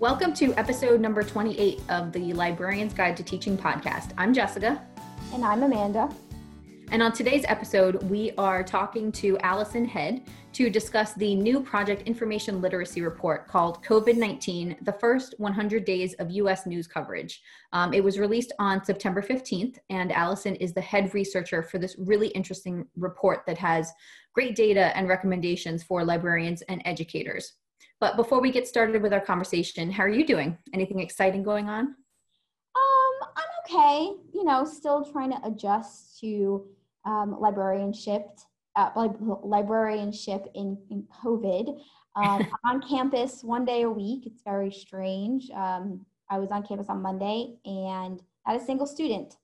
Welcome to episode number 28 of the Librarian's Guide to Teaching podcast. I'm Jessica. And I'm Amanda. And on today's episode, we are talking to Alison Head to discuss the new Project Information Literacy Report called COVID 19 The First 100 Days of US News Coverage. Um, it was released on September 15th, and Alison is the head researcher for this really interesting report that has great data and recommendations for librarians and educators. But before we get started with our conversation, how are you doing? Anything exciting going on? Um, I'm okay. You know, still trying to adjust to um, librarianship, uh, librarianship in, in COVID. Um, on campus one day a week. It's very strange. Um, I was on campus on Monday and had a single student.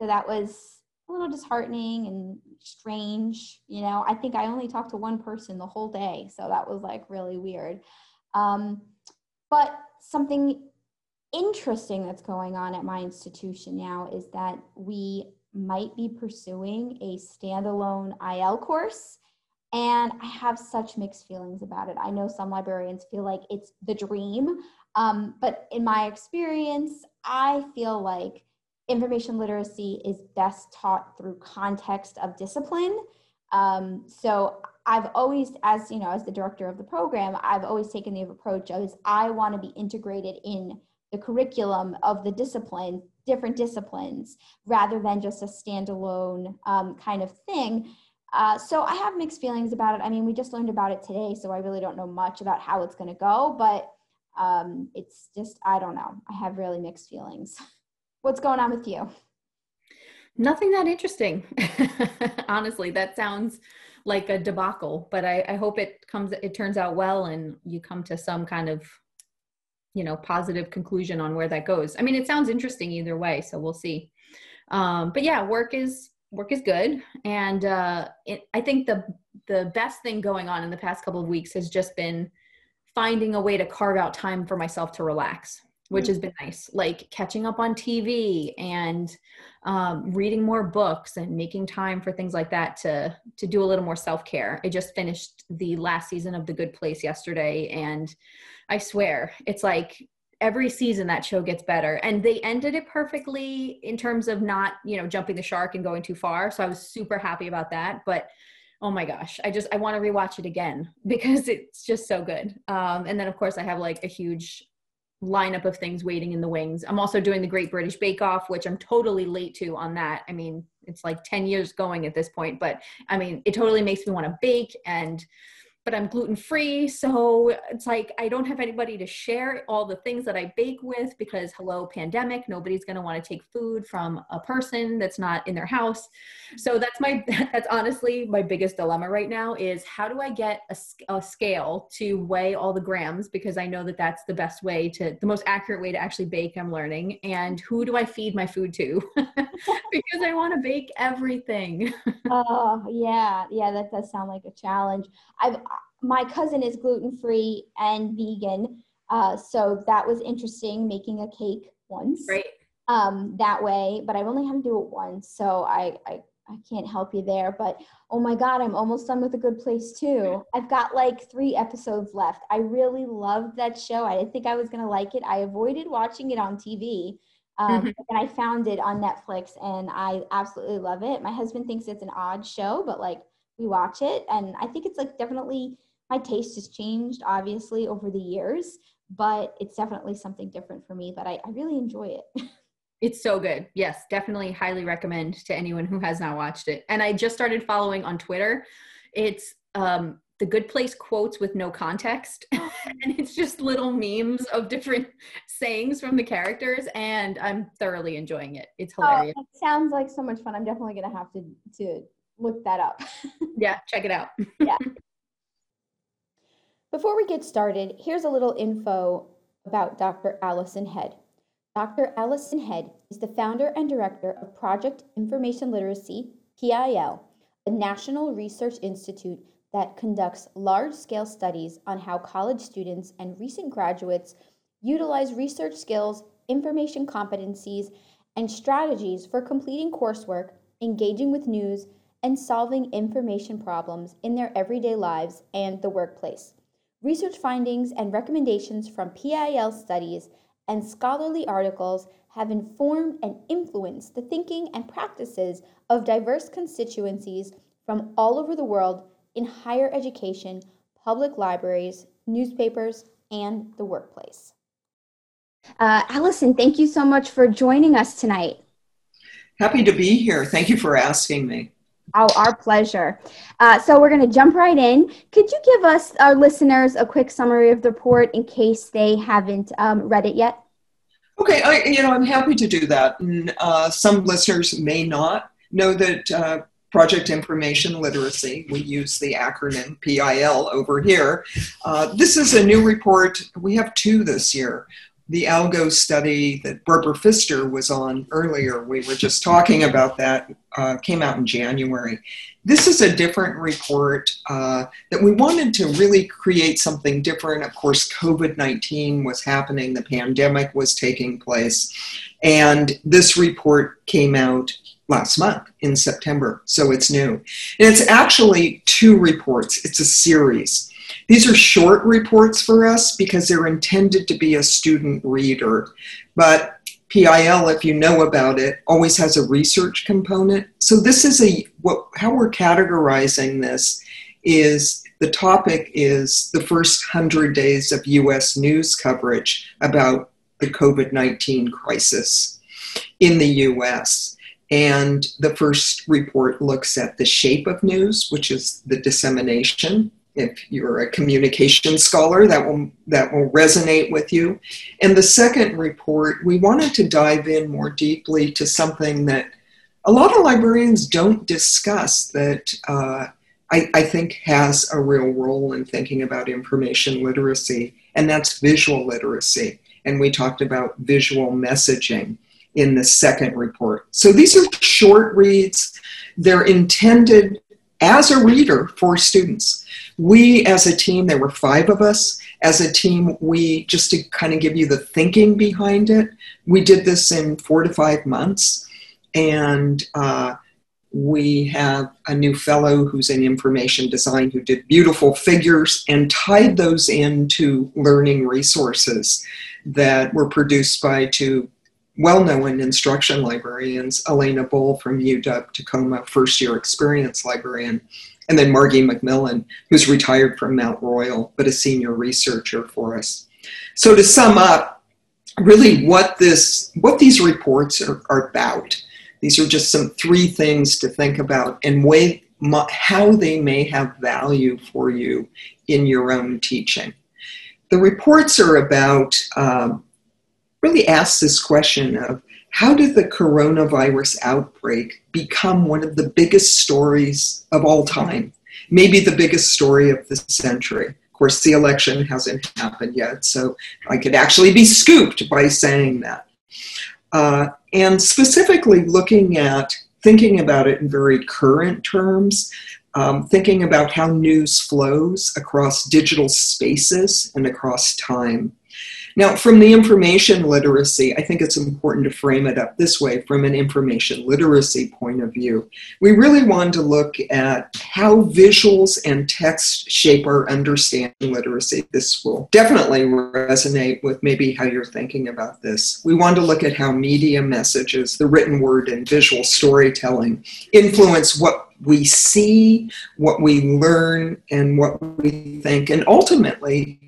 So that was a little disheartening and strange. You know, I think I only talked to one person the whole day, so that was like really weird. Um, but something interesting that's going on at my institution now is that we might be pursuing a standalone IL course. And I have such mixed feelings about it. I know some librarians feel like it's the dream, um, but in my experience, I feel like information literacy is best taught through context of discipline. Um, so I've always, as you know, as the director of the program, I've always taken the approach of I want to be integrated in the curriculum of the discipline, different disciplines, rather than just a standalone um, kind of thing. Uh, so I have mixed feelings about it. I mean, we just learned about it today, so I really don't know much about how it's going to go, but um, it's just, I don't know. I have really mixed feelings. What's going on with you? Nothing that interesting. Honestly, that sounds like a debacle, but I, I hope it comes, it turns out well and you come to some kind of, you know, positive conclusion on where that goes. I mean, it sounds interesting either way, so we'll see. Um, but yeah, work is work is good, and uh, it, I think the the best thing going on in the past couple of weeks has just been finding a way to carve out time for myself to relax which has been nice like catching up on tv and um, reading more books and making time for things like that to to do a little more self-care. I just finished the last season of the good place yesterday and i swear it's like every season that show gets better. And they ended it perfectly in terms of not you know jumping the shark and going too far so i was super happy about that but oh my gosh i just i want to rewatch it again because it's just so good. Um, and then of course i have like a huge lineup of things waiting in the wings. I'm also doing the Great British Bake Off, which I'm totally late to on that. I mean, it's like 10 years going at this point, but I mean, it totally makes me want to bake and but I'm gluten free. So it's like I don't have anybody to share all the things that I bake with because, hello, pandemic, nobody's going to want to take food from a person that's not in their house. So that's my, that's honestly my biggest dilemma right now is how do I get a, a scale to weigh all the grams because I know that that's the best way to, the most accurate way to actually bake, I'm learning. And who do I feed my food to? because I want to bake everything. oh, yeah. Yeah, that does sound like a challenge. I've, my cousin is gluten free and vegan, uh, so that was interesting making a cake once. Right. Um, that way, but I've only had to do it once, so I, I I can't help you there. But oh my God, I'm almost done with a good place too. I've got like three episodes left. I really loved that show. I didn't think I was gonna like it. I avoided watching it on TV. Um, mm-hmm. and I found it on Netflix and I absolutely love it. My husband thinks it's an odd show, but like we watch it and I think it's like definitely my taste has changed obviously over the years, but it's definitely something different for me but I, I really enjoy it. It's so good. Yes, definitely highly recommend to anyone who has not watched it. And I just started following on Twitter. It's um, the good place quotes with no context. and it's just little memes of different sayings from the characters. And I'm thoroughly enjoying it. It's oh, hilarious. Oh, it sounds like so much fun. I'm definitely going to have to, to look that up. yeah, check it out. yeah. Before we get started, here's a little info about Dr. Alison Head. Dr. Alison Head is the founder and director of Project Information Literacy, PIL, a national research institute that conducts large scale studies on how college students and recent graduates utilize research skills, information competencies, and strategies for completing coursework, engaging with news, and solving information problems in their everyday lives and the workplace. Research findings and recommendations from PIL studies and scholarly articles have informed and influenced the thinking and practices of diverse constituencies from all over the world in higher education, public libraries, newspapers, and the workplace. Uh, Alison, thank you so much for joining us tonight. Happy to be here. Thank you for asking me. Oh, our pleasure. Uh, so we're going to jump right in. Could you give us, our listeners, a quick summary of the report in case they haven't um, read it yet? Okay, I, you know, I'm happy to do that. And, uh, some listeners may not know that uh, Project Information Literacy, we use the acronym PIL over here. Uh, this is a new report. We have two this year the algo study that Barbara Fister was on earlier, we were just talking about that, uh, came out in January. This is a different report uh, that we wanted to really create something different. Of course, COVID 19 was happening, the pandemic was taking place, and this report came out last month in September, so it's new. And it's actually two reports, it's a series. These are short reports for us because they're intended to be a student reader. But PIL, if you know about it, always has a research component. So this is a what how we're categorizing this is the topic is the first 100 days of US news coverage about the COVID-19 crisis in the US. And the first report looks at the shape of news, which is the dissemination if you're a communication scholar that will that will resonate with you. And the second report we wanted to dive in more deeply to something that a lot of librarians don't discuss that uh, I, I think has a real role in thinking about information literacy and that's visual literacy. And we talked about visual messaging in the second report. So these are short reads. They're intended as a reader for students we as a team, there were five of us. As a team, we just to kind of give you the thinking behind it, we did this in four to five months. And uh, we have a new fellow who's in information design who did beautiful figures and tied those into learning resources that were produced by two well-known instruction librarians, Alaina Bull from UW Tacoma, first-year experience librarian, and then Margy MacMillan, who's retired from Mount Royal, but a senior researcher for us. So to sum up, really what this what these reports are, are about. These are just some three things to think about and way how they may have value for you in your own teaching. The reports are about um, really ask this question of how did the coronavirus outbreak become one of the biggest stories of all time? Maybe the biggest story of the century. Of course, the election hasn't happened yet, so I could actually be scooped by saying that. Uh, and specifically looking at thinking about it in very current terms, um, thinking about how news flows across digital spaces and across time. Now, from the information literacy, I think it's important to frame it up this way from an information literacy point of view. We really want to look at how visuals and text shape our understanding literacy. This will definitely resonate with maybe how you're thinking about this. We want to look at how media messages, the written word, and visual storytelling influence what we see, what we learn, and what we think, and ultimately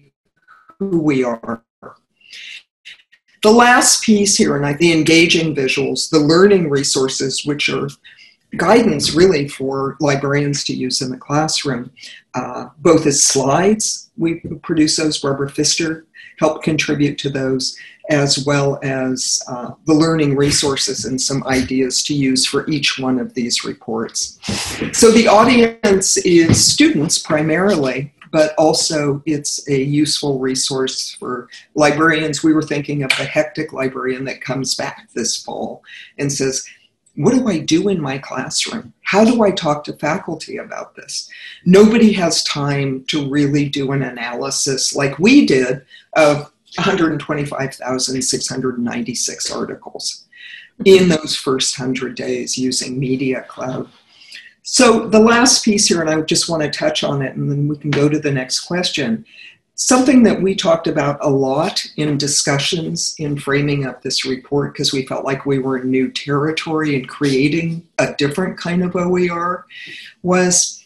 who we are. The last piece here, and the engaging visuals, the learning resources, which are guidance really for librarians to use in the classroom, uh, both as slides, we produce those, Barbara Fister helped contribute to those, as well as uh, the learning resources and some ideas to use for each one of these reports. So the audience is students primarily, but also it's a useful resource for librarians. We were thinking of the hectic librarian that comes back this fall and says, what do I do in my classroom? How do I talk to faculty about this? Nobody has time to really do an analysis like we did of 125,696 articles in those first 100 days using Media Cloud. So the last piece here, and I just want to touch on it, and then we can go to the next question. something that we talked about a lot in discussions in framing up this report because we felt like we were in new territory and creating a different kind of OER was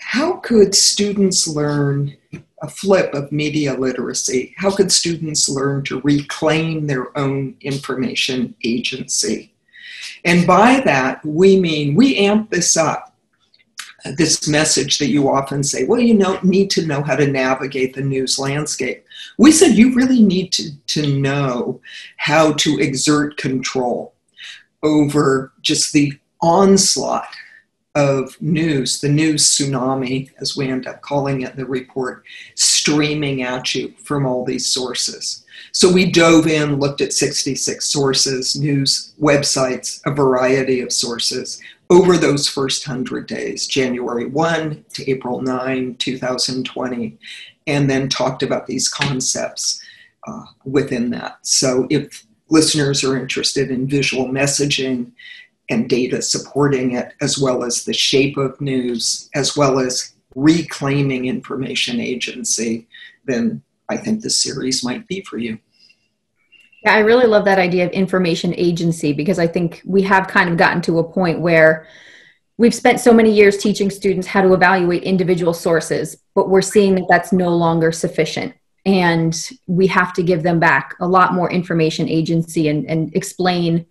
how could students learn a flip of media literacy? How could students learn to reclaim their own information agency? And by that, we mean we amp this up this message that you often say, well, you know, need to know how to navigate the news landscape. We said you really need to, to know how to exert control over just the onslaught of news, the news tsunami, as we end up calling it in the report, streaming at you from all these sources. So we dove in, looked at 66 sources, news websites, a variety of sources over those first 100 days, January 1 to April 9, 2020, and then talked about these concepts uh, within that. So if listeners are interested in visual messaging and data supporting it, as well as the shape of news, as well as reclaiming information agency, then I think this series might be for you. Yeah, I really love that idea of information agency because I think we have kind of gotten to a point where we've spent so many years teaching students how to evaluate individual sources, but we're seeing that that's no longer sufficient. And we have to give them back a lot more information agency and, and explain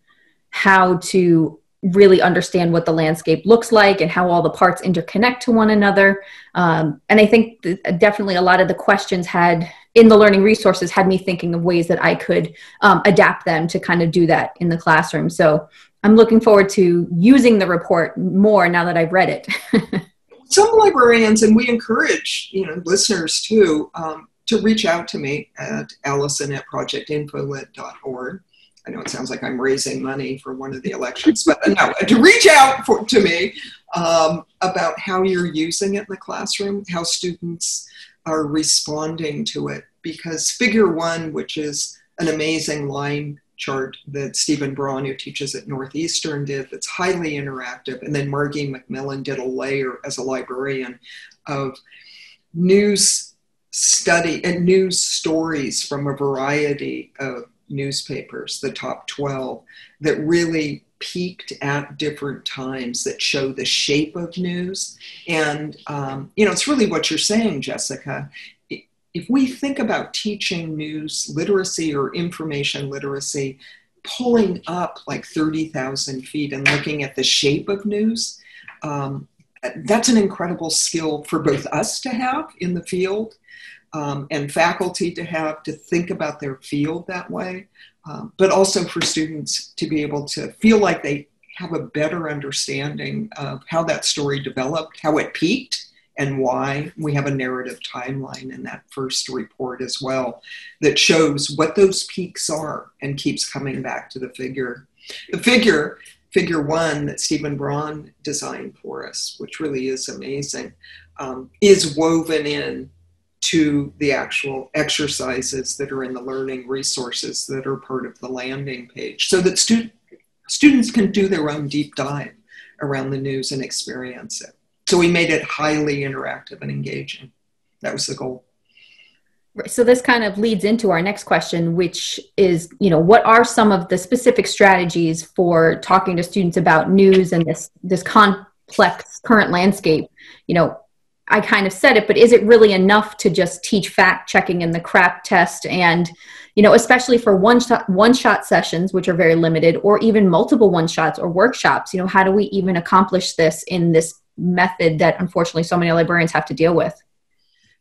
how to really understand what the landscape looks like and how all the parts interconnect to one another. Um, and I think definitely a lot of the questions had in the learning resources had me thinking of ways that I could um, adapt them to kind of do that in the classroom. So I'm looking forward to using the report more now that I've read it. Some librarians, and we encourage you know listeners too, um, to reach out to me at alison at projectinfolit.org I know it sounds like I'm raising money for one of the elections, but no, to reach out for, to me um, about how you're using it in the classroom, how students are responding to it. Because figure one, which is an amazing line chart that Steven Braun, who teaches at Northeastern, did, that's highly interactive. And then Margy MacMillan did a layer as a librarian of news study and news stories from a variety of newspapers, the top 12, that really peaked at different times that show the shape of news. And, um, you know, it's really what you're saying, Jessica. If we think about teaching news literacy or information literacy, pulling up like 30,000 feet and looking at the shape of news, um, that's an incredible skill for both us to have in the field um, and faculty to have to think about their field that way, um, but also for students to be able to feel like they have a better understanding of how that story developed, how it peaked, and why. We have a narrative timeline in that first report as well that shows what those peaks are and keeps coming back to the figure. The figure, figure one that Steven Braun designed for us, which really is amazing, um, is woven in to the actual exercises that are in the learning resources that are part of the landing page so that stu- students can do their own deep dive around the news and experience it. So we made it highly interactive and engaging. That was the goal. So this kind of leads into our next question, which is, you know, what are some of the specific strategies for talking to students about news and this this complex current landscape? You know, I kind of said it, but is it really enough to just teach fact checking and the CRAAP test? And you know especially for one shot one shot sessions which are very limited or even multiple one shots or workshops you know how do we even accomplish this in this method that unfortunately so many librarians have to deal with?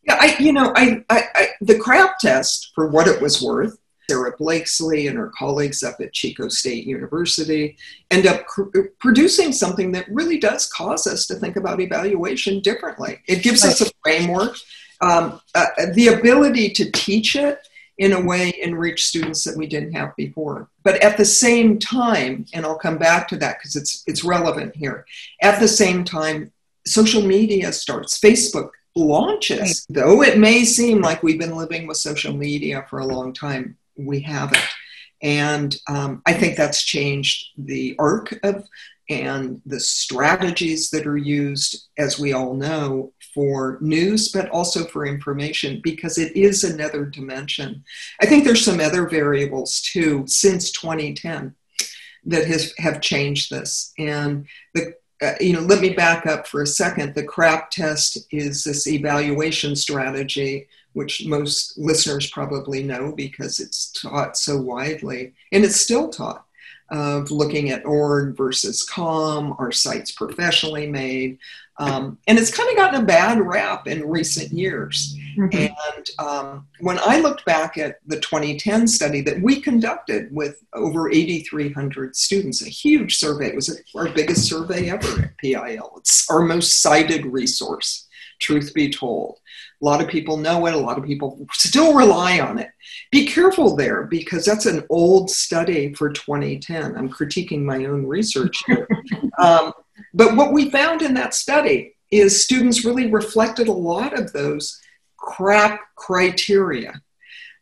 Yeah i you know i, I, I the CRAAP test for what it was worth Sarah Blakeslee and her colleagues up at Chico State University end up cr- producing something that really does cause us to think about evaluation differently. It gives us a framework, um, uh, the ability to teach it in a way and reach students that we didn't have before. But at the same time, and I'll come back to that because it's it's relevant here. At the same time, social media starts. Facebook launches. Right. Though it may seem like we've been living with social media for a long time, we haven't. And um, I think that's changed the arc of and the strategies that are used, as we all know, for news, but also for information because it is another dimension. I think there's some other variables too since 2010 that has have changed this. And the uh, you know, let me back up for a second. The CRAAP test is this evaluation strategy, which most listeners probably know because it's taught so widely, and it's still taught of looking at org versus com, are sites professionally made? Um, and it's kind of gotten a bad rap in recent years. Mm-hmm. And um, when I looked back at the 2010 study that we conducted with over 8,300 students, a huge survey, it was our biggest survey ever at PIL. It's our most cited resource, truth be told. A lot of people know it, a lot of people still rely on it. Be careful there because that's an old study for 2010. I'm critiquing my own research here. um, but what we found in that study is students really reflected a lot of those CRAAP criteria.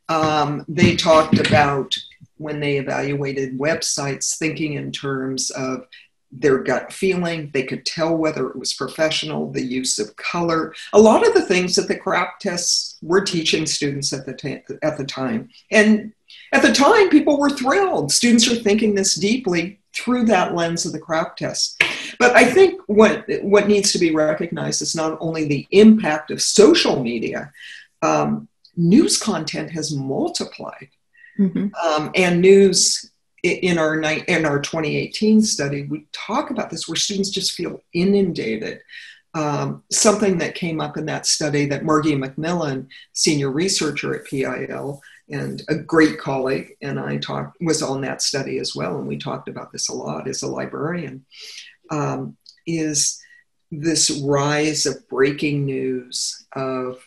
Um, they talked about when they evaluated websites, thinking in terms of their gut feeling. They could tell whether it was professional, the use of color, a lot of the things that the CRAAP tests were teaching students at the, t- at the time. And at the time, people were thrilled. Students are thinking this deeply through that lens of the CRAAP test. But I think what, what needs to be recognized is not only the impact of social media, um, news content has multiplied. Mm-hmm. Um, and news in our in our 2018 study, we talk about this where students just feel inundated. Um, something that came up in that study that Margy MacMillan, senior researcher at PIL and a great colleague, and I talked was on that study as well, and we talked about this a lot as a librarian, um, is this rise of breaking news of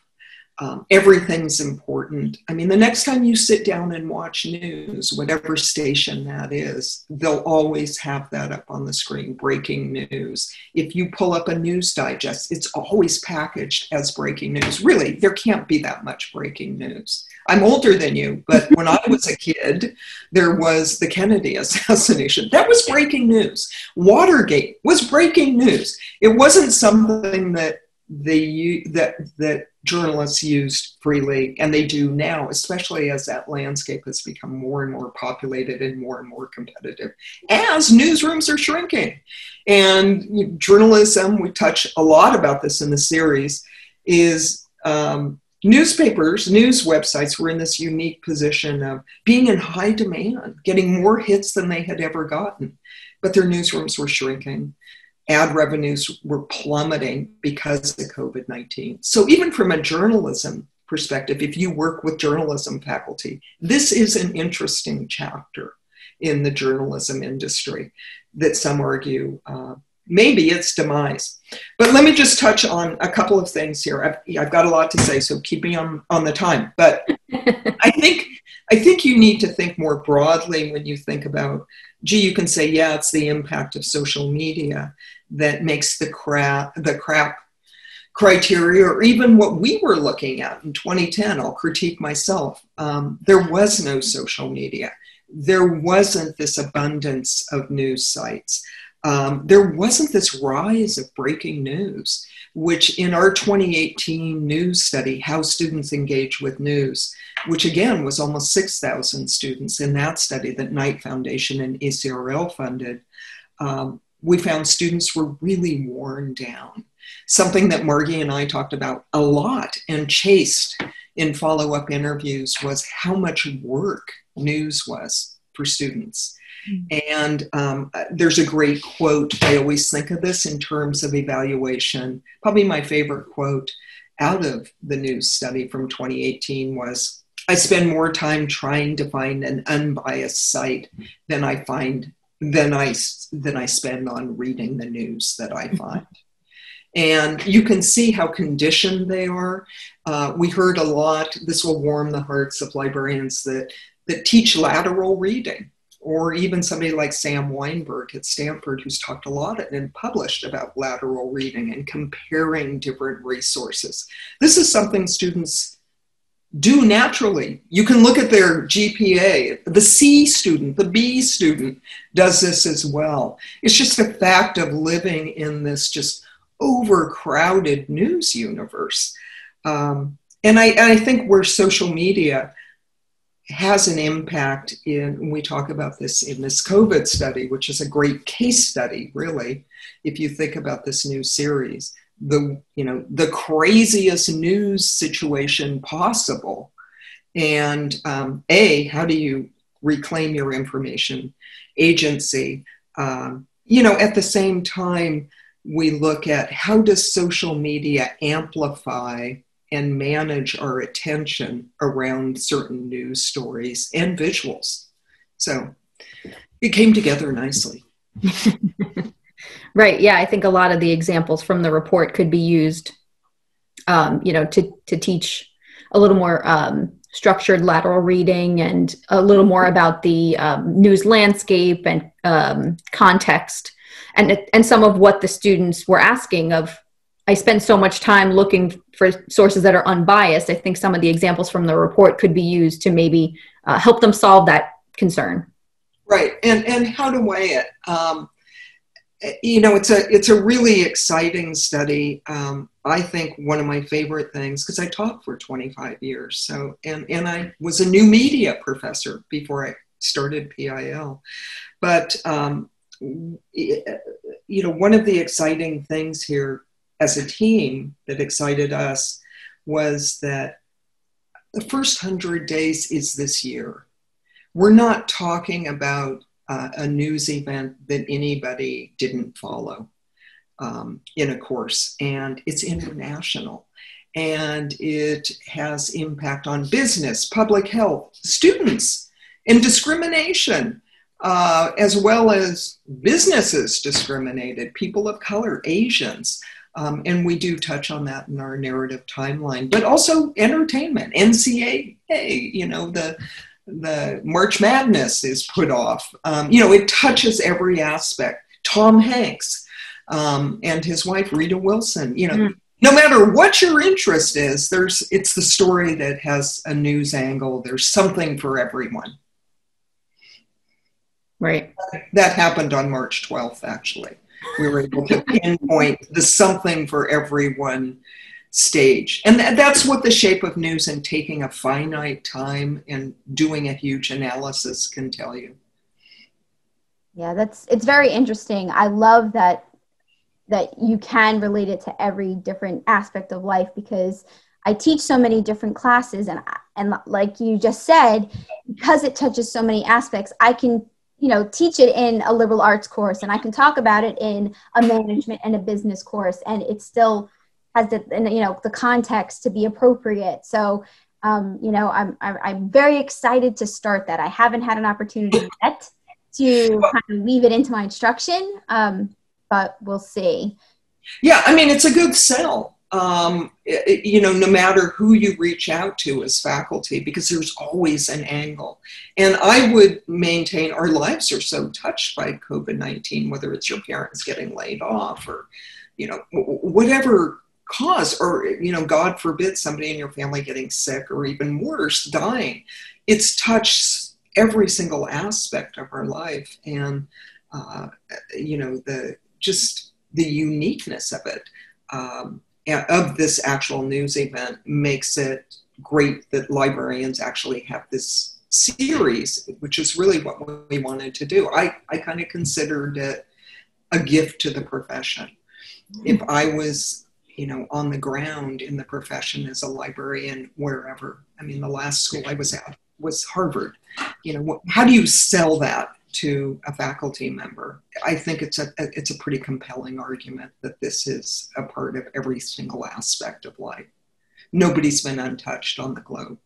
um, everything's important. I mean, the next time you sit down and watch news, whatever station that is, they'll always have that up on the screen breaking news. If you pull up a news digest, it's always packaged as breaking news. Really, there can't be that much breaking news. I'm older than you, but when I was a kid, there was the Kennedy assassination. That was breaking news. Watergate was breaking news. It wasn't something that they that that journalists used freely, and they do now, especially as that landscape has become more and more populated and more and more competitive, as newsrooms are shrinking. And journalism, we touch a lot about this in the series, is um, newspapers, news websites were in this unique position of being in high demand, getting more hits than they had ever gotten, but their newsrooms were shrinking ad revenues were plummeting because of COVID 19. So, even from a journalism perspective, if you work with journalism faculty, this is an interesting chapter in the journalism industry that some argue uh, maybe its demise. But let me just touch on a couple of things here. I've, I've got a lot to say, so keep me on, on the time. But I think I think you need to think more broadly when you think about, gee, you can say, yeah, it's the impact of social media that makes the CRAAP the CRAAP criteria or even what we were looking at in 2010 i'll critique myself um, there was no social media. There wasn't this abundance of news sites um, there wasn't this rise of breaking news which in our 2018 news study how students engage with news which again was almost 6000 students in that study that knight foundation and ACRL funded um, we found students were really worn down. Something that Margy and I talked about a lot and chased in follow up interviews was how much work news was for students. Mm-hmm. And um, there's a great quote. I always think of this in terms of evaluation. Probably my favorite quote out of the news study from 2018 was I spend more time trying to find an unbiased site than I find than I than I spend on reading the news that I find. And you can see how conditioned they are. Uh, we heard a lot. This will warm the hearts of librarians that that teach lateral reading, or even somebody like Sam Wineburg at Stanford, who's talked a lot and published about lateral reading and comparing different resources. This is something students do naturally. You can look at their GPA. The C student, the B student does this as well. It's just a fact of living in this just overcrowded news universe. Um, and I, I think where social media has an impact in we talk about this in this covid study which is a great case study really if you think about this new series the you know the craziest news situation possible. And um, a how do you reclaim your information agency? Um, you know at the same time we look at how does social media amplify and manage our attention around certain news stories and visuals. So it came together nicely. right. Yeah. I think a lot of the examples from the report could be used, um, you know, to, to teach a little more um, structured lateral reading and a little more about the um, news landscape and um, context and, and some of what the students were asking of I spend so much time looking for sources that are unbiased. I think some of the examples from the report could be used to maybe uh, help them solve that concern. Right, and and how to weigh it. Um, you know, it's a it's a really exciting study. Um, I think one of my favorite things because I taught for 25 years. So and and I was a new media professor before I started PIL, but um, you know, one of the exciting things here as a team that excited us was that the first hundred days is this year. We're not talking about uh, a news event that anybody didn't follow um, in a course, and it's international. And it has impact on business, public health, students, and discrimination, uh, as well as businesses discriminated, people of color, Asians. Um, and we do touch on that in our narrative timeline, but also entertainment, NCAA, you know, the the March Madness is put off. Um, you know, it touches every aspect. Tom Hanks um, and his wife Rita Wilson. You know, mm. no matter what your interest is, there's it's the story that has a news angle. There's something for everyone. Right. That happened on March 12th, actually we were able to pinpoint the something for everyone stage. And th- that's what the shape of news and taking a finite time and doing a huge analysis can tell you. Yeah, that's it's very interesting. I love that that you can relate it to every different aspect of life because I teach so many different classes and and like you just said because it touches so many aspects I can you know teach it in a liberal arts course and i can talk about it in a management and a business course and it still has the you know the context to be appropriate. So um, you know I'm, I'm very excited to start that. I haven't had an opportunity yet to kind of weave it into my instruction um, but we'll see. Yeah i mean it's a good sell um, you know, no matter who you reach out to as faculty, because there's always an angle. And I would maintain our lives are so touched by COVID 19, whether it's your parents getting laid off or, you know, whatever cause, or, you know, God forbid somebody in your family getting sick or even worse, dying. It's touched every single aspect of our life. And, uh, you know, the just the uniqueness of it. Um, of this actual news event makes it great that librarians actually have this series, which is really what we wanted to do. I, I kind of considered it a gift to the profession. If I was, you know, on the ground in the profession as a librarian, wherever, I mean, the last school I was at was Harvard. You know, how do you sell that to a faculty member. I think it's a it's a pretty compelling argument that this is a part of every single aspect of life. Nobody's been untouched on the globe.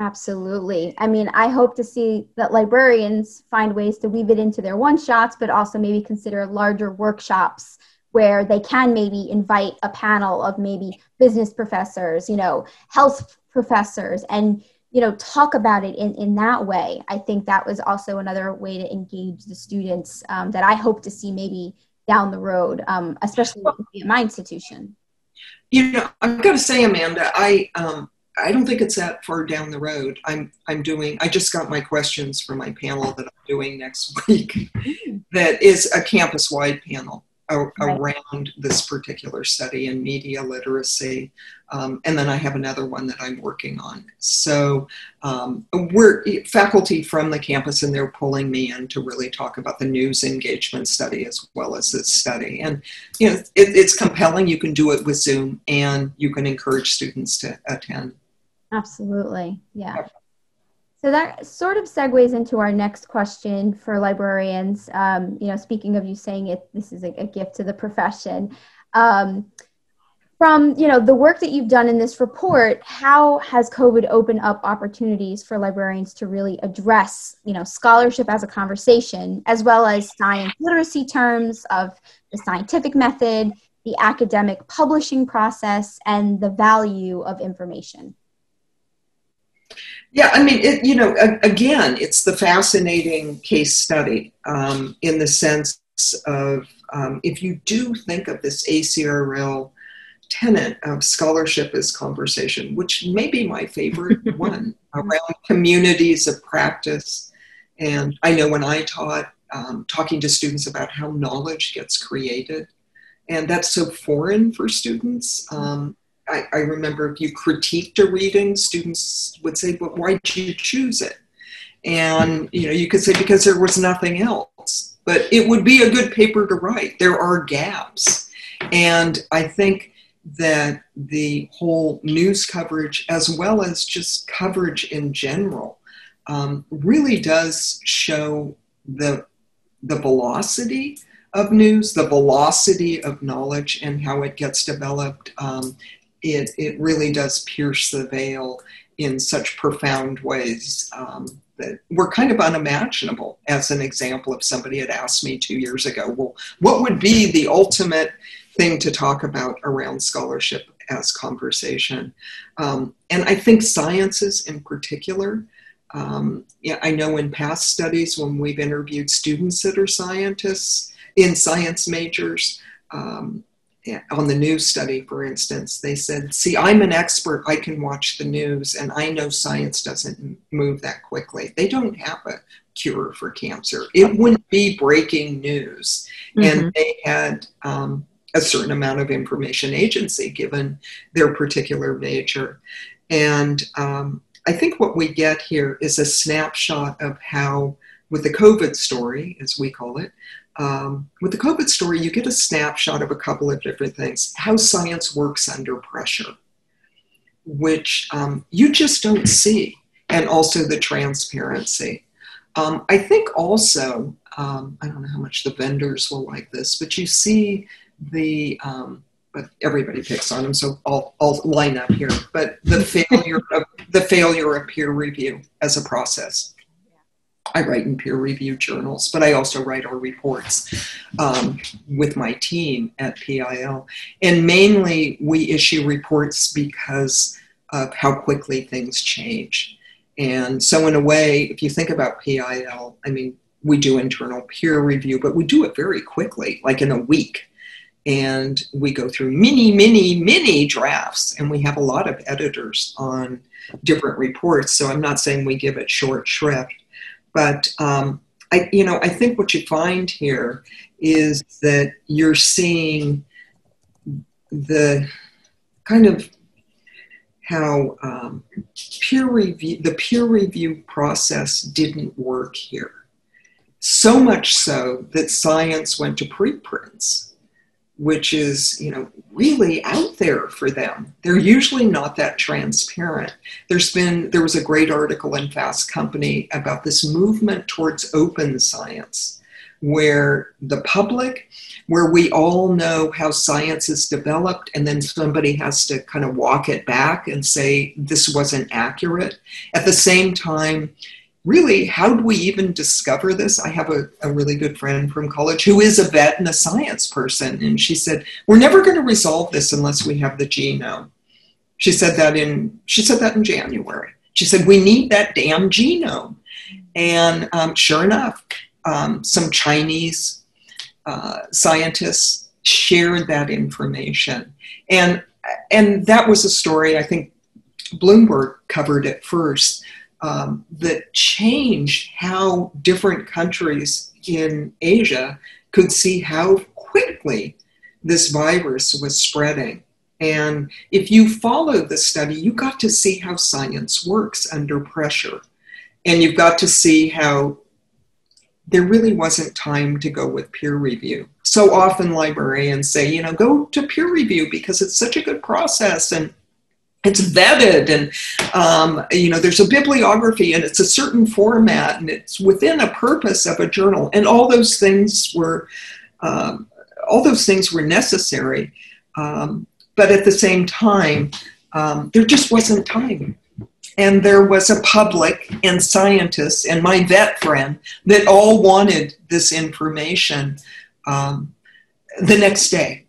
Absolutely. I mean, I hope to see that librarians find ways to weave it into their one shots, but also maybe consider larger workshops where they can maybe invite a panel of maybe business professors, you know, health professors, and you know talk about it in, in that way i think that was also another way to engage the students um, that i hope to see maybe down the road um, especially at my institution. You know i've got to say amanda i um, i don't think it's that far down the road. I'm i'm doing i just got my questions for my panel that i'm doing next week that is a campus wide panel around this particular study in media literacy. Um, and then I have another one that I'm working on. So um, we're faculty from the campus, and they're pulling me in to really talk about the news engagement study as well as this study. And you know, it, it's compelling. You can do it with Zoom, and you can encourage students to attend. Absolutely, yeah. So that sort of segues into our next question for librarians. Um, you know, speaking of you saying it, this is a, a gift to the profession. Um, from you know the work that you've done in this report, how has COVID opened up opportunities for librarians to really address you know scholarship as a conversation, as well as science literacy terms of the scientific method, the academic publishing process, and the value of information? Yeah, I mean, it, you know, again, it's the fascinating case study um, in the sense of um, if you do think of this ACRL tenet of scholarship as conversation, which may be my favorite one around communities of practice. And I know when I taught, um, talking to students about how knowledge gets created, and that's so foreign for students. Um, I, I, remember if you critiqued a reading, students would say, "But why did you choose it?" And you know, you could say because there was nothing else. But it would be a good paper to write. There are gaps, and I think that the whole news coverage, as well as just coverage in general, um, really does show the the velocity of news, the velocity of knowledge, and how it gets developed. Um, it, it really does pierce the veil in such profound ways um, that were kind of unimaginable. As an example, if somebody had asked me two years ago, well, what would be the ultimate thing to talk about around scholarship as conversation? Um, and I think sciences in particular. Um, yeah, I know in past studies when we've interviewed students that are scientists in science majors, um, on the news study, for instance, they said, See, I'm an expert. I can watch the news, and I know science doesn't move that quickly. They don't have a cure for cancer. It wouldn't be breaking news. Mm-hmm. And they had um, a certain amount of information agency given their particular nature. And um, I think what we get here is a snapshot of how, with the COVID story, as we call it, um, with the COVID story, you get a snapshot of a couple of different things. How science works under pressure, which um, you just don't see, and also the transparency. Um, I think also, um, I don't know how much the vendors will like this, but you see the, um, but everybody picks on them, so I'll, I'll line up here. But the failure of the failure of peer review as a process I write in peer reviewed journals, but I also write our reports um, with my team at PIL. And mainly, we issue reports because of how quickly things change. And so, in a way, if you think about PIL, I mean, we do internal peer review, but we do it very quickly, like in a week. And we go through many, many, many drafts, and we have a lot of editors on different reports. So, I'm not saying we give it short shrift but um, I, you know, I think what you find here is that you're seeing the kind of how um, peer review, the peer review process didn't work here. So much so that science went to preprints which is you know really out there for them. They're usually not that transparent. There's been there was a great article in fast company about this movement towards open science where the public where we all know how science is developed and then somebody has to kind of walk it back and say this wasn't accurate. At the same time really, how do we even discover this? I have a, a really good friend from college who is a vet and a science person, and she said, We're never going to resolve this unless we have the genome. She said that in she said that in January. She said, We need that damn genome. And um, sure enough, um, some Chinese uh, scientists shared that information. And and that was a story I think Bloomberg covered it first um, that changed how different countries in Asia could see how quickly this virus was spreading. And if you follow the study, you got to see how science works under pressure. And you've got to see how there really wasn't time to go with peer review. So often librarians say, you know, go to peer review because it's such a good process and it's vetted and um, you know there's a bibliography and it's a certain format and it's within a purpose of a journal. And all those things were um, all those things were necessary um, but at the same time um, there just wasn't time. And there was a public and scientists and my vet friend that all wanted this information um, the next day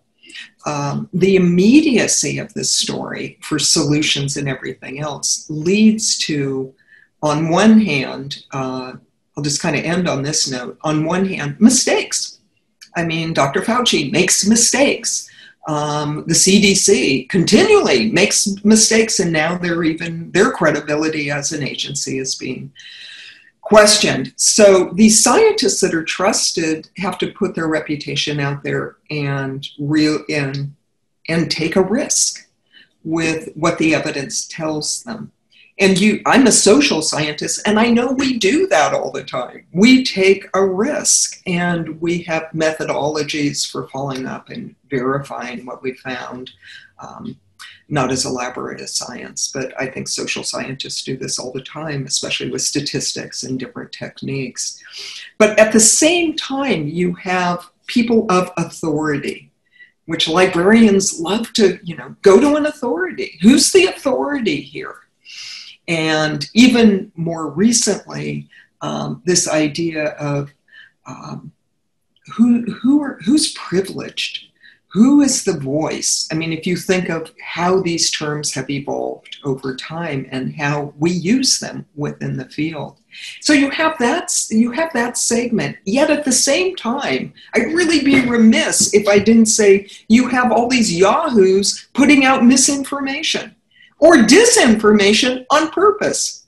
um, the immediacy of this story for solutions and everything else leads to, on one hand, uh, I'll just kind of end on this note. On one hand, mistakes. I mean, Dr. Fauci makes mistakes. Um, the CDC continually makes mistakes, and now they're even their credibility as an agency is being questioned. So these scientists that are trusted have to put their reputation out there and real and and take a risk with what the evidence tells them. And you I'm a social scientist and I know we do that all the time. We take a risk and we have methodologies for following up and verifying what we found. Um, not as elaborate as science, but I think social scientists do this all the time, especially with statistics and different techniques. But at the same time, you have people of authority, which librarians love to, you know, go to an authority. Who's the authority here? And even more recently, um, this idea of um, who, who are, who's privileged who is the voice? I mean, if you think of how these terms have evolved over time and how we use them within the field. So you have that you have that segment. Yet at the same time, I'd really be remiss if I didn't say you have all these yahoos putting out misinformation or disinformation on purpose.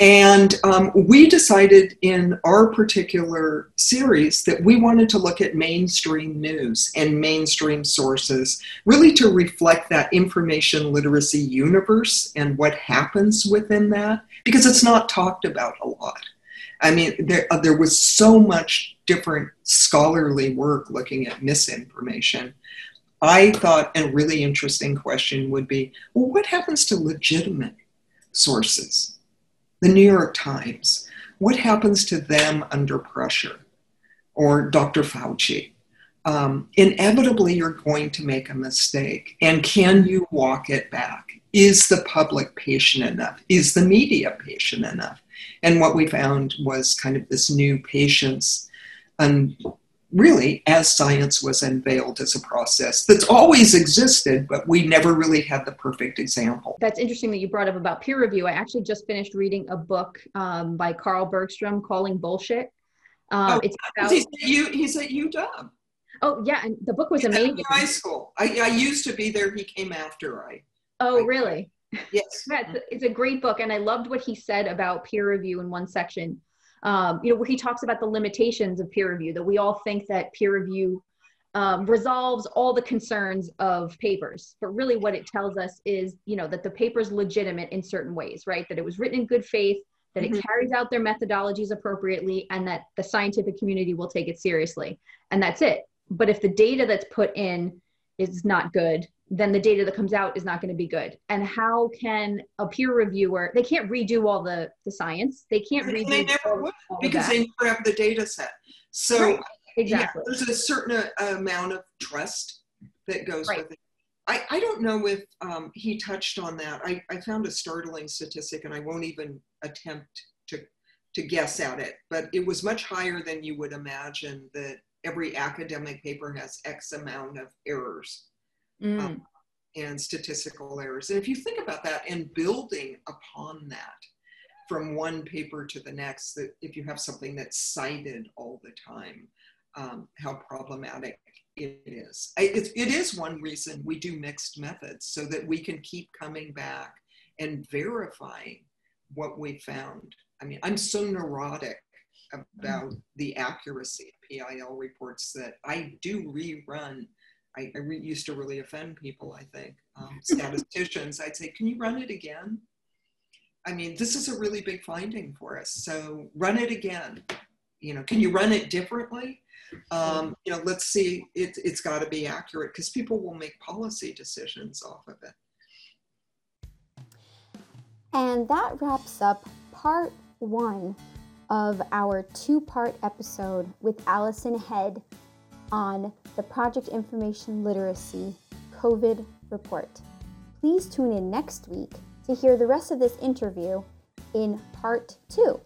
And um, we decided in our particular series that we wanted to look at mainstream news and mainstream sources, really to reflect that information literacy universe and what happens within that, because it's not talked about a lot. I mean, there, uh, there was so much different scholarly work looking at misinformation. I thought a really interesting question would be well, what happens to legitimate sources? The New York Times, what happens to them under pressure? Or Dr. Fauci? Um, inevitably, you're going to make a mistake. And can you walk it back? Is the public patient enough? Is the media patient enough? And what we found was kind of this new patience and really as science was unveiled as a process that's always existed, but we never really had the perfect example. That's interesting that you brought up about peer review. I actually just finished reading a book um, by Carl Bergstrom, Calling Bullshit. Um, oh, it's about, he's, at U, he's at UW. Oh yeah, and the book was he's amazing. high school. I, I used to be there. He came after I. Oh I, really? Yes. yeah, it's, it's a great book, and I loved what he said about peer review in one section um, you know, where he talks about the limitations of peer review, that we all think that peer review um, resolves all the concerns of papers. But really, what it tells us is, you know, that the paper is legitimate in certain ways, right? That it was written in good faith, that mm-hmm. it carries out their methodologies appropriately, and that the scientific community will take it seriously. And that's it. But if the data that's put in is not good, then the data that comes out is not going to be good. And how can a peer reviewer, they can't redo all the, the science. They can't redo They never would because they never have the data set. So right. exactly. Yeah, there's a certain uh, amount of trust that goes right. with it. I, I don't know if um, he touched on that. I, I found a startling statistic and I won't even attempt to, to guess at it, but it was much higher than you would imagine that every academic paper has X amount of errors mm. um, and statistical errors. And if you think about that and building upon that from one paper to the next, that if you have something that's cited all the time, um, how problematic it is. It, it is one reason we do mixed methods so that we can keep coming back and verifying what we found. I mean, I'm so neurotic about the accuracy of PIL reports that I do rerun. I, I re- used to really offend people, I think. Um, statisticians, I'd say, can you run it again? I mean, this is a really big finding for us. So run it again. You know, can you run it differently? Um, you know, let's see. It, it's got to be accurate because people will make policy decisions off of it. And that wraps up part one of our two part episode with Alison Head on the Project Information Literacy COVID report. Please tune in next week to hear the rest of this interview in part two.